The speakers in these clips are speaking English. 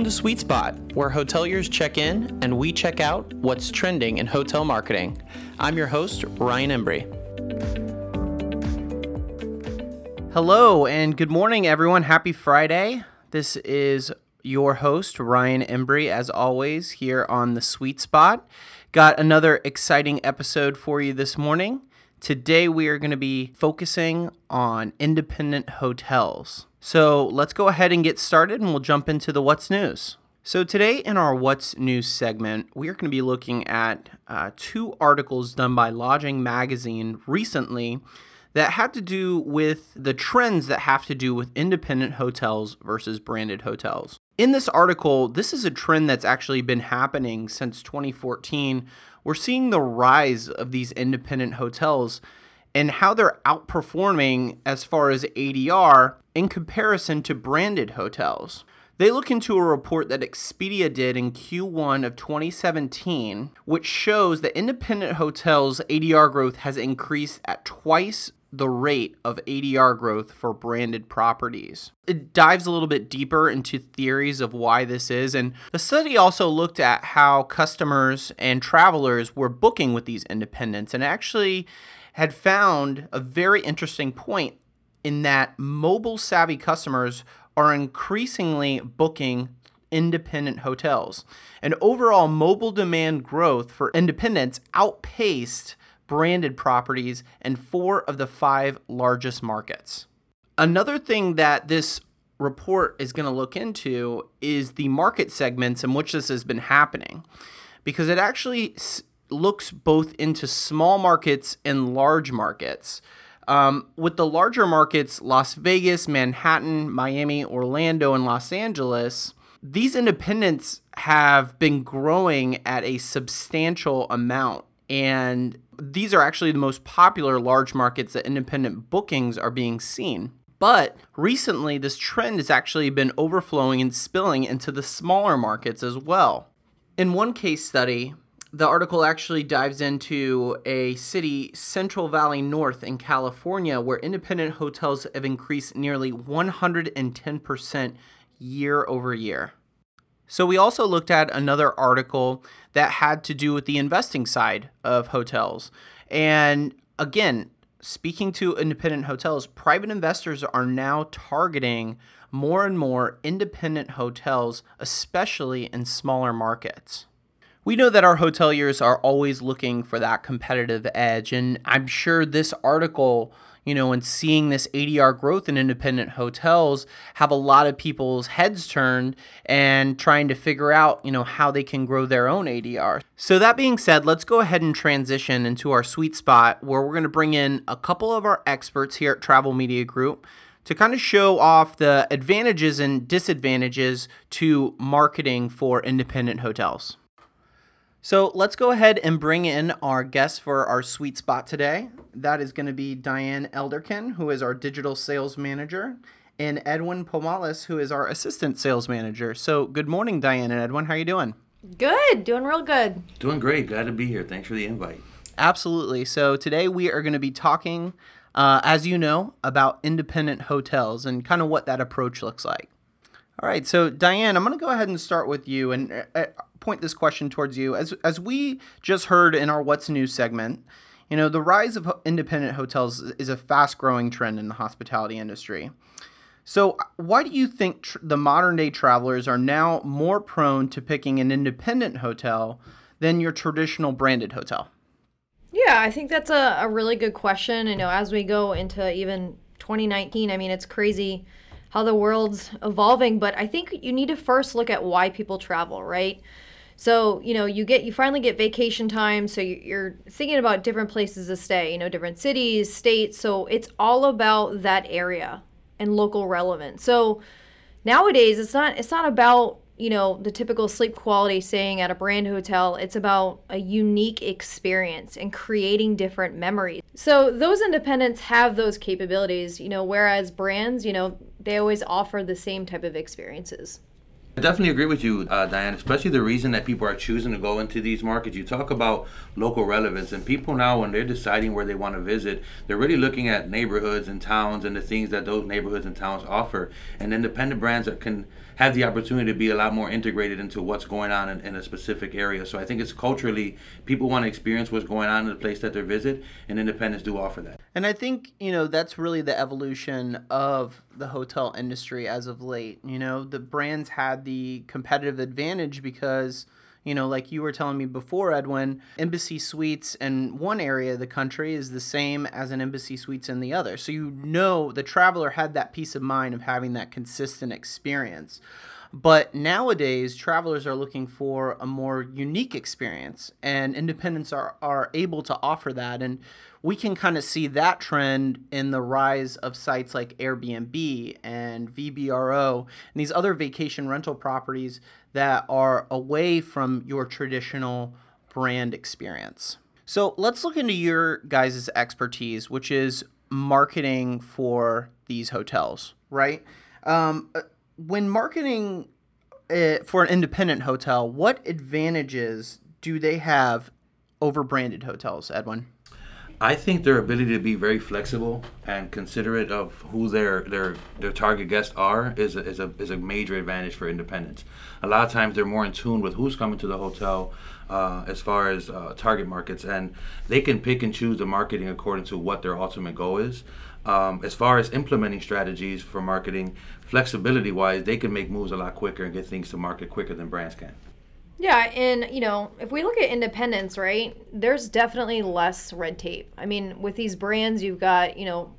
Welcome to Sweet Spot, where hoteliers check in and we check out what's trending in hotel marketing. I'm your host, Ryan Embry. Hello and good morning, everyone. Happy Friday. This is your host, Ryan Embry, as always, here on the Sweet Spot. Got another exciting episode for you this morning. Today, we are going to be focusing on independent hotels. So let's go ahead and get started and we'll jump into the What's News. So, today in our What's News segment, we are going to be looking at uh, two articles done by Lodging Magazine recently that had to do with the trends that have to do with independent hotels versus branded hotels. In this article, this is a trend that's actually been happening since 2014. We're seeing the rise of these independent hotels and how they're outperforming as far as ADR in comparison to branded hotels. They look into a report that Expedia did in Q1 of 2017, which shows that independent hotels' ADR growth has increased at twice the rate of ADR growth for branded properties. It dives a little bit deeper into theories of why this is, and the study also looked at how customers and travelers were booking with these independents and actually had found a very interesting point in that mobile savvy customers are increasingly booking independent hotels. And overall mobile demand growth for independents outpaced branded properties in four of the five largest markets. Another thing that this report is going to look into is the market segments in which this has been happening because it actually looks both into small markets and large markets. Um, with the larger markets, Las Vegas, Manhattan, Miami, Orlando, and Los Angeles, these independents have been growing at a substantial amount. And these are actually the most popular large markets that independent bookings are being seen. But recently, this trend has actually been overflowing and spilling into the smaller markets as well. In one case study, the article actually dives into a city, Central Valley North in California, where independent hotels have increased nearly 110% year over year. So, we also looked at another article that had to do with the investing side of hotels. And again, speaking to independent hotels, private investors are now targeting more and more independent hotels, especially in smaller markets. We know that our hoteliers are always looking for that competitive edge, and I'm sure this article you know, and seeing this ADR growth in independent hotels have a lot of people's heads turned and trying to figure out, you know, how they can grow their own ADR. So, that being said, let's go ahead and transition into our sweet spot where we're going to bring in a couple of our experts here at Travel Media Group to kind of show off the advantages and disadvantages to marketing for independent hotels. So let's go ahead and bring in our guest for our sweet spot today. That is going to be Diane Elderkin, who is our digital sales manager, and Edwin Pomales, who is our assistant sales manager. So good morning, Diane and Edwin. How are you doing? Good, doing real good. Doing great. Glad to be here. Thanks for the invite. Absolutely. So today we are going to be talking, uh, as you know, about independent hotels and kind of what that approach looks like. All right. So Diane, I'm going to go ahead and start with you. And uh, uh point this question towards you. As as we just heard in our What's New segment, you know, the rise of independent hotels is a fast-growing trend in the hospitality industry. So, why do you think tr- the modern day travelers are now more prone to picking an independent hotel than your traditional branded hotel? Yeah, I think that's a, a really good question. You know, as we go into even 2019, I mean, it's crazy how the world's evolving, but I think you need to first look at why people travel, right? So, you know, you get you finally get vacation time, so you're thinking about different places to stay, you know, different cities, states. So, it's all about that area and local relevance. So, nowadays it's not it's not about you know the typical sleep quality staying at a brand hotel it's about a unique experience and creating different memories so those independents have those capabilities you know whereas brands you know they always offer the same type of experiences I definitely agree with you, uh, Diane, especially the reason that people are choosing to go into these markets. You talk about local relevance, and people now, when they're deciding where they want to visit, they're really looking at neighborhoods and towns and the things that those neighborhoods and towns offer. And independent brands that can have the opportunity to be a lot more integrated into what's going on in, in, a specific area. So I think it's culturally, people want to experience what's going on in the place that they visit, and independents do offer that. And I think, you know, that's really the evolution of the hotel industry as of late. You know, the brands had the competitive advantage because – you know, like you were telling me before, Edwin, Embassy Suites in one area of the country is the same as an Embassy Suites in the other. So you know the traveler had that peace of mind of having that consistent experience. But nowadays, travelers are looking for a more unique experience, and independents are, are able to offer that. And we can kind of see that trend in the rise of sites like Airbnb and VRBO and these other vacation rental properties that are away from your traditional brand experience. So let's look into your guys' expertise, which is marketing for these hotels, right? Um, uh, when marketing uh, for an independent hotel, what advantages do they have over branded hotels, Edwin? I think their ability to be very flexible and considerate of who their their their target guests are is a, is a is a major advantage for independents. A lot of times they're more in tune with who's coming to the hotel uh, as far as uh, target markets, and they can pick and choose the marketing according to what their ultimate goal is. Um, as far as implementing strategies for marketing, flexibility wise, they can make moves a lot quicker and get things to market quicker than brands can. Yeah, and you know, if we look at independence, right, there's definitely less red tape. I mean, with these brands, you've got, you know,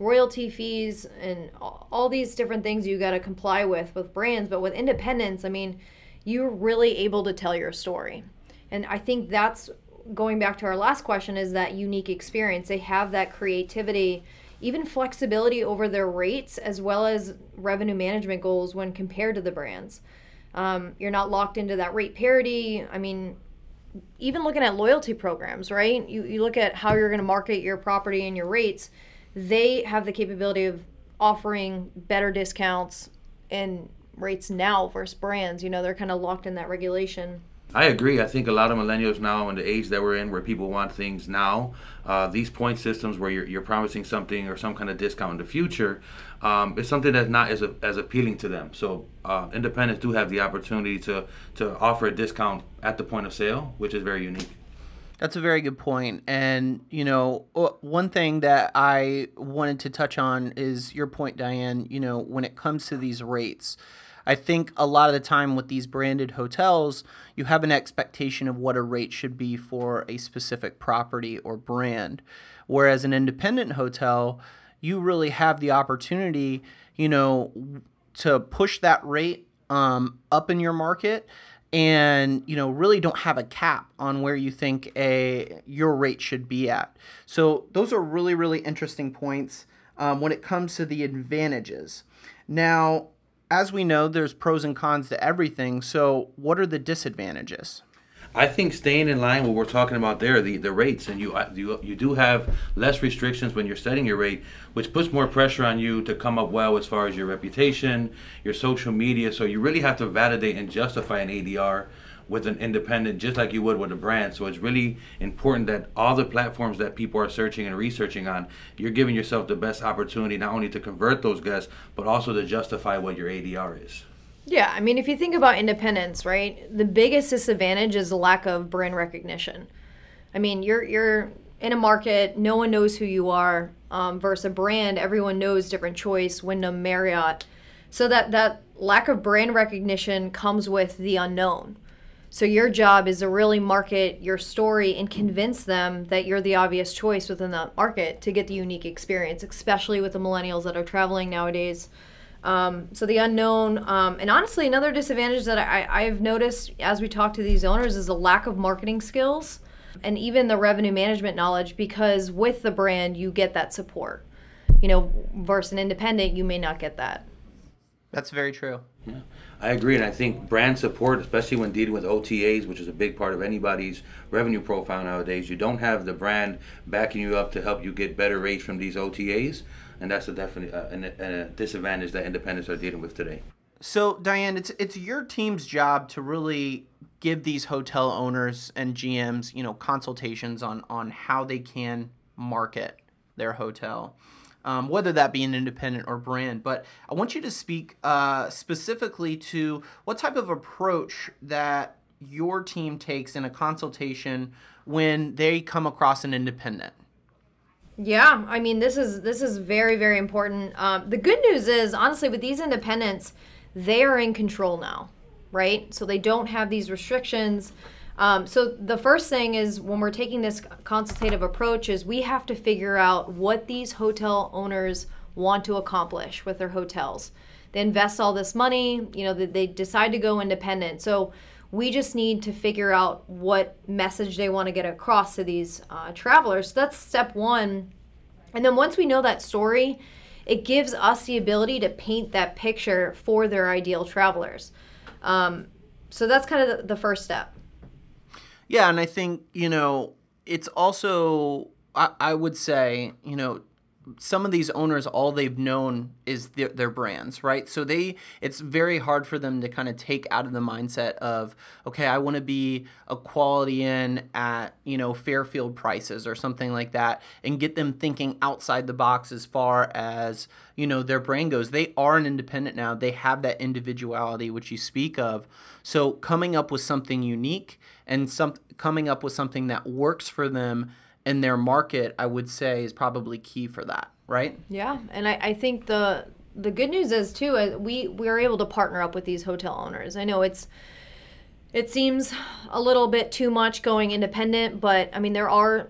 royalty fees and all these different things you got to comply with with brands, but with independence, I mean, you're really able to tell your story. And I think that's going back to our last question is that unique experience. They have that creativity, even flexibility over their rates as well as revenue management goals when compared to the brands. Um, you're not locked into that rate parity. I mean, even looking at loyalty programs, right? You, you look at how you're going to market your property and your rates, they have the capability of offering better discounts and rates now versus brands. You know, they're kind of locked in that regulation. I agree. I think a lot of millennials now, in the age that we're in, where people want things now, uh, these point systems where you're, you're promising something or some kind of discount in the future, um, is something that's not as, a, as appealing to them. So uh, independents do have the opportunity to to offer a discount at the point of sale, which is very unique. That's a very good point. And, you know, one thing that I wanted to touch on is your point, Diane. You know, when it comes to these rates, I think a lot of the time with these branded hotels, you have an expectation of what a rate should be for a specific property or brand. Whereas an independent hotel, you really have the opportunity, you know, to push that rate um, up in your market and you know really don't have a cap on where you think a your rate should be at so those are really really interesting points um, when it comes to the advantages now as we know, there's pros and cons to everything. So, what are the disadvantages? I think staying in line what we're talking about there, the, the rates, and you, uh, you you do have less restrictions when you're setting your rate, which puts more pressure on you to come up well as far as your reputation, your social media. So you really have to validate and justify an ADR with an independent just like you would with a brand. So it's really important that all the platforms that people are searching and researching on, you're giving yourself the best opportunity not only to convert those guests, but also to justify what your ADR is. Yeah, I mean, if you think about independence, right, the biggest disadvantage is the lack of brand recognition. I mean, you're you're in a market, no one knows who you are. Um, versus a brand, everyone knows different choice, Wyndham, Marriott. So that that lack of brand recognition comes with the unknown. So your job is to really market your story and convince them that you're the obvious choice within that market to get the unique experience, especially with the millennials that are traveling nowadays. Um, so the unknown, um, and honestly, another disadvantage that I, I've noticed as we talk to these owners is the lack of marketing skills and even the revenue management knowledge because with the brand you get that support. You know, versus an independent, you may not get that. That's very true. Yeah. I agree, and I think brand support, especially when dealing with OTAs, which is a big part of anybody's revenue profile nowadays, you don't have the brand backing you up to help you get better rates from these OTAs, and that's a definite uh, a, a disadvantage that independents are dealing with today. So Diane, it's it's your team's job to really give these hotel owners and GMs, you know, consultations on on how they can market their hotel, um, whether that be an independent or brand. But I want you to speak uh, specifically to what type of approach that your team takes in a consultation when they come across an independent. Yeah, I mean this is this is very very important. Um, the good news is honestly with these independents, they are in control now, right? So they don't have these restrictions. Um, so the first thing is when we're taking this consultative approach is we have to figure out what these hotel owners want to accomplish with their hotels. They invest all this money, you know, they, they decide to go independent. So we just need to figure out what message they want to get across to these uh, travelers. So that's step one. And then once we know that story, it gives us the ability to paint that picture for their ideal travelers. Um, so that's kind of the, the first step. Yeah, and I think, you know, it's also, I, I would say, you know, some of these owners all they've known is their, their, brands right? So they it's very hard for them to kind of take out of the mindset of okay i want to be a Quality Inn at you know fairfield prices or something like that and get them thinking outside the box as far as you know their brand goes. They are an independent now. They have that individuality which you speak of. So coming up with something unique and some coming up with something that works for them in their market, I would say is probably key for that, right? Yeah, and I, I think the the good news is too uh, we we are able to partner up with these hotel owners. I know it's it seems a little bit too much going independent, but I mean there are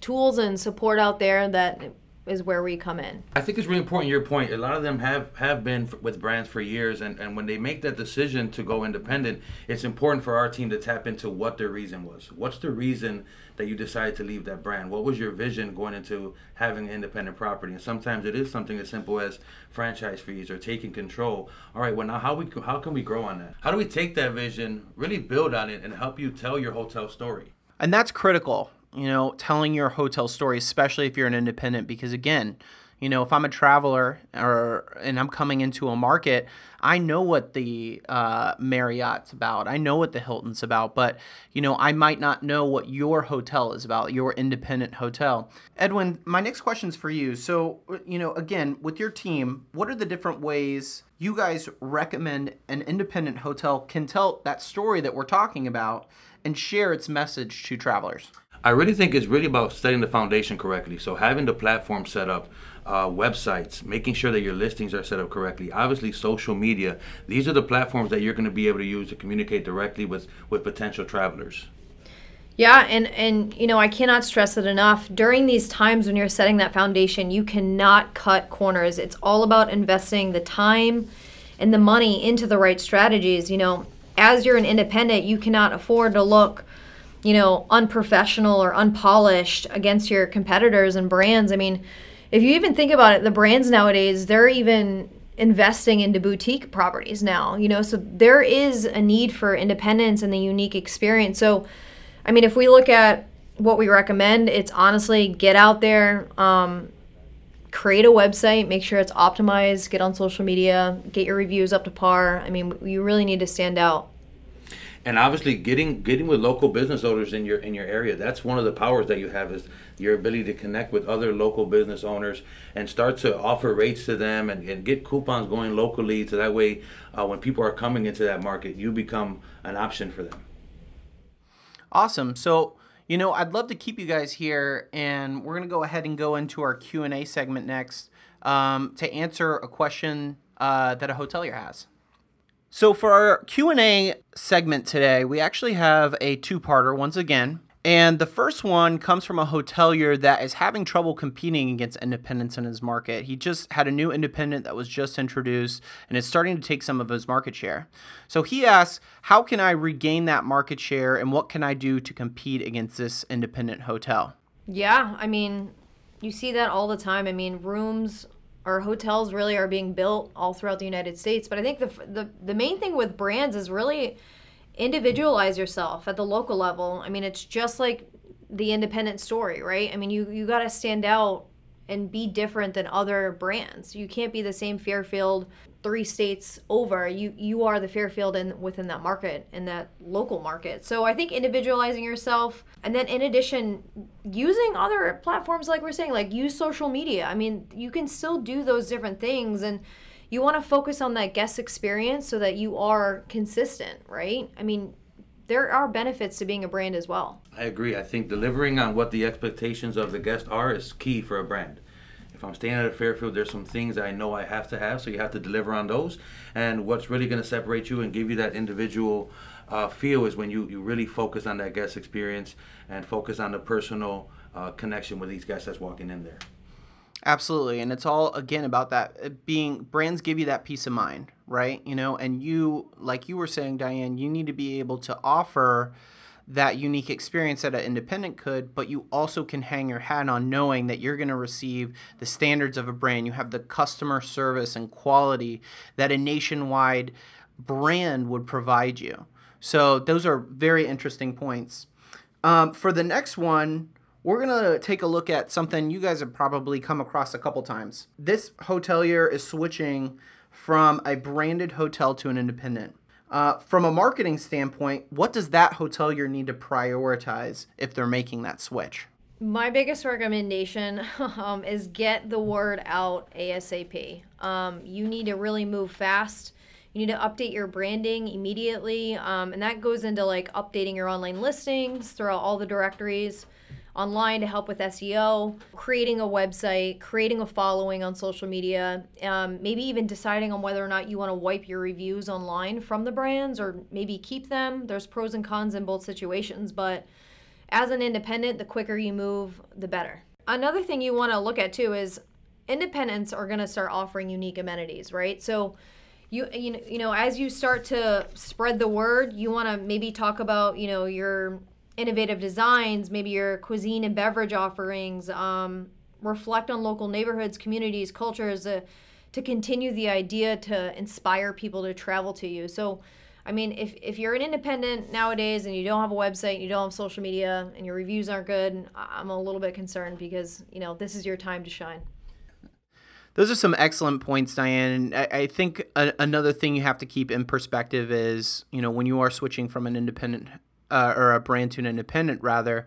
tools and support out there that is where we come in. I think it's really important your point. A lot of them have have been with brands for years, and and when they make that decision to go independent, it's important for our team to tap into what their reason was. What's the reason that you decided to leave that brand? What was your vision going into having an independent property? And sometimes it is something as simple as franchise fees or taking control. All right, well now how we how can we grow on that? How do we take that vision, really build on it, and help you tell your hotel story? And that's critical you know, telling your hotel story, especially if you're an independent, because again, you know, if I'm a traveler or and I'm coming into a market, I know what the uh, Marriott's about. I know what the Hilton's about, but you know, I might not know what your hotel is about, your independent hotel. Edwin, my next question is for you. So, you know, again, with your team, what are the different ways you guys recommend an independent hotel can tell that story that we're talking about and share its message to travelers? I really think it's really about setting the foundation correctly. So having the platform set up, uh, websites, making sure that your listings are set up correctly. Obviously, social media. These are the platforms that you're going to be able to use to communicate directly with with potential travelers. Yeah, and and you know, I cannot stress it enough. During these times when you're setting that foundation, you cannot cut corners. It's all about investing the time and the money into the right strategies. You know, as you're an independent, you cannot afford to look you know, unprofessional or unpolished against your competitors and brands. I mean, if you even think about it, the brands nowadays, they're even investing into boutique properties now, you know, so there is a need for independence and the unique experience. So, I mean, if we look at what we recommend, it's honestly get out there, um, create a website, make sure it's optimized, get on social media, get your reviews up to par. I mean, you really need to stand out and obviously getting getting with local business owners in your in your area that's one of the powers that you have is your ability to connect with other local business owners and start to offer rates to them and, and get coupons going locally so that way uh, when people are coming into that market you become an option for them. Awesome. So you know i'd love to keep you guys here and we're going to go ahead and go into our q&a segment next um, to answer a question uh, that a hotelier has so for our Q&A segment today, we actually have a two-parter once again. And the first one comes from a hotelier that is having trouble competing against independents in his market. He just had a new independent that was just introduced and it's starting to take some of his market share. So he asks, How can I regain that market share and what can I do to compete against this independent hotel? Yeah, I mean, you see that all the time. I mean, rooms our hotels really are being built all throughout the United States. But I think the the the main thing with brands is really individualize yourself at the local level. I mean, it's just like the independent story, right? I mean, you you got to stand out and be different than other brands. You can't be the same Fairfield three states over, you you are the Fairfield in within that market in that local market. So I think individualizing yourself, and then in addition, using other platforms like we're saying, like use social media. I mean, you can still do those different things and you want to focus on that guest experience so that you are consistent, right? I mean, there are benefits to being a brand as well. I agree. I think delivering on what the expectations of the guest are is key for a brand. If I'm staying at a Fairfield, there's some things I know I have to have, so you have to deliver on those. And what's really going to separate you and give you that individual uh, feel is when you, you really focus on that guest experience and focus on the personal uh, connection with these guests that's walking in there. Absolutely. And it's all, again, about that uh, being brands give you that peace of mind, right? You know, and you, like you were saying, Diane, you need to be able to offer that unique experience that an independent could, but you also can hang your hat on knowing that you're going to receive the standards of a brand. You have the customer service and quality that a nationwide brand would provide you. So, those are very interesting points. Um, for the next one, we're going to take a look at something you guys have probably come across a couple times. This hotelier is switching from a branded hotel to an independent. Uh, from a marketing standpoint, what does that hotelier need to prioritize if they're making that switch? My biggest recommendation um, is get the word out ASAP. Um, you need to really move fast. You need to update your branding immediately. Um, and that goes into like updating your online listings throughout all the directories online to help with SEO, creating a website, creating a following on social media, um, maybe even deciding on whether or not you want to wipe your reviews online from the brands or maybe keep them. There's pros and cons in both situations, but as an independent, the quicker you move, the better. Another thing you want to look at too is independents are going to start offering unique amenities, right? So you you you know as you start to spread the word, you want to maybe talk about, you know, your innovative designs, maybe your cuisine and beverage offerings, um, reflect on local neighborhoods, communities, cultures, uh, to continue the idea to inspire people to travel to you. So, I mean, if, if you're an independent nowadays and you don't have a website, you don't have social media, and your reviews aren't good, I'm a little bit concerned because, you know, this is your time to shine. Those are some excellent points, Diane. I, I think a, another thing you have to keep in perspective is, you know, when you are switching from an independent uh, or a brand to an independent rather,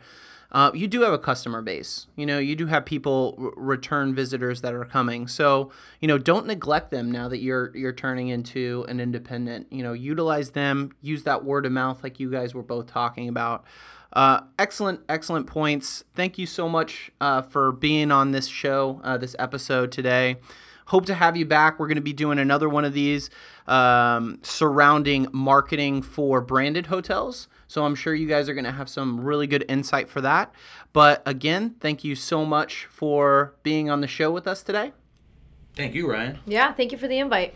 uh, you do have a customer base. You know, you do have people r- return visitors that are coming. So, you know, don't neglect them now that you're you're turning into an independent. You know, utilize them. Use that word of mouth like you guys were both talking about. Uh, excellent, excellent points. Thank you so much uh, for being on this show, uh, this episode today. Hope to have you back. We're going to be doing another one of these um, surrounding marketing for branded hotels. So I'm sure you guys are going to have some really good insight for that. But again, thank you so much for being on the show with us today. Thank you, Ryan. Yeah, thank you for the invite.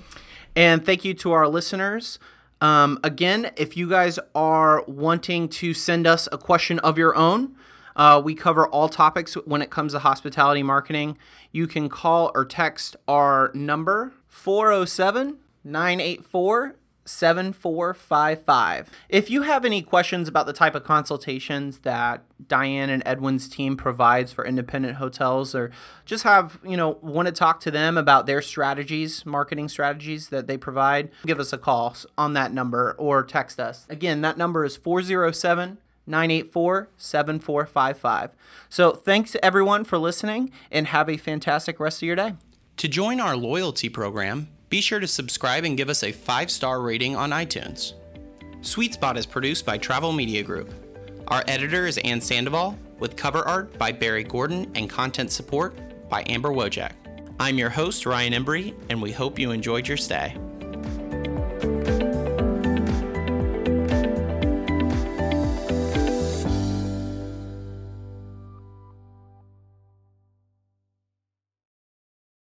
And thank you to our listeners. Um, again, if you guys are wanting to send us a question of your own, uh, we cover all topics when it comes to hospitality marketing. You can call or text our number 407 984 7455. If you have any questions about the type of consultations that Diane and Edwin's team provides for independent hotels or just have, you know, want to talk to them about their strategies, marketing strategies that they provide, give us a call on that number or text us. Again, that number is 407 984 7455. So thanks everyone for listening and have a fantastic rest of your day. To join our loyalty program, be sure to subscribe and give us a five star rating on iTunes. Sweet Spot is produced by Travel Media Group. Our editor is Ann Sandoval, with cover art by Barry Gordon and content support by Amber Wojak. I'm your host, Ryan Embry, and we hope you enjoyed your stay.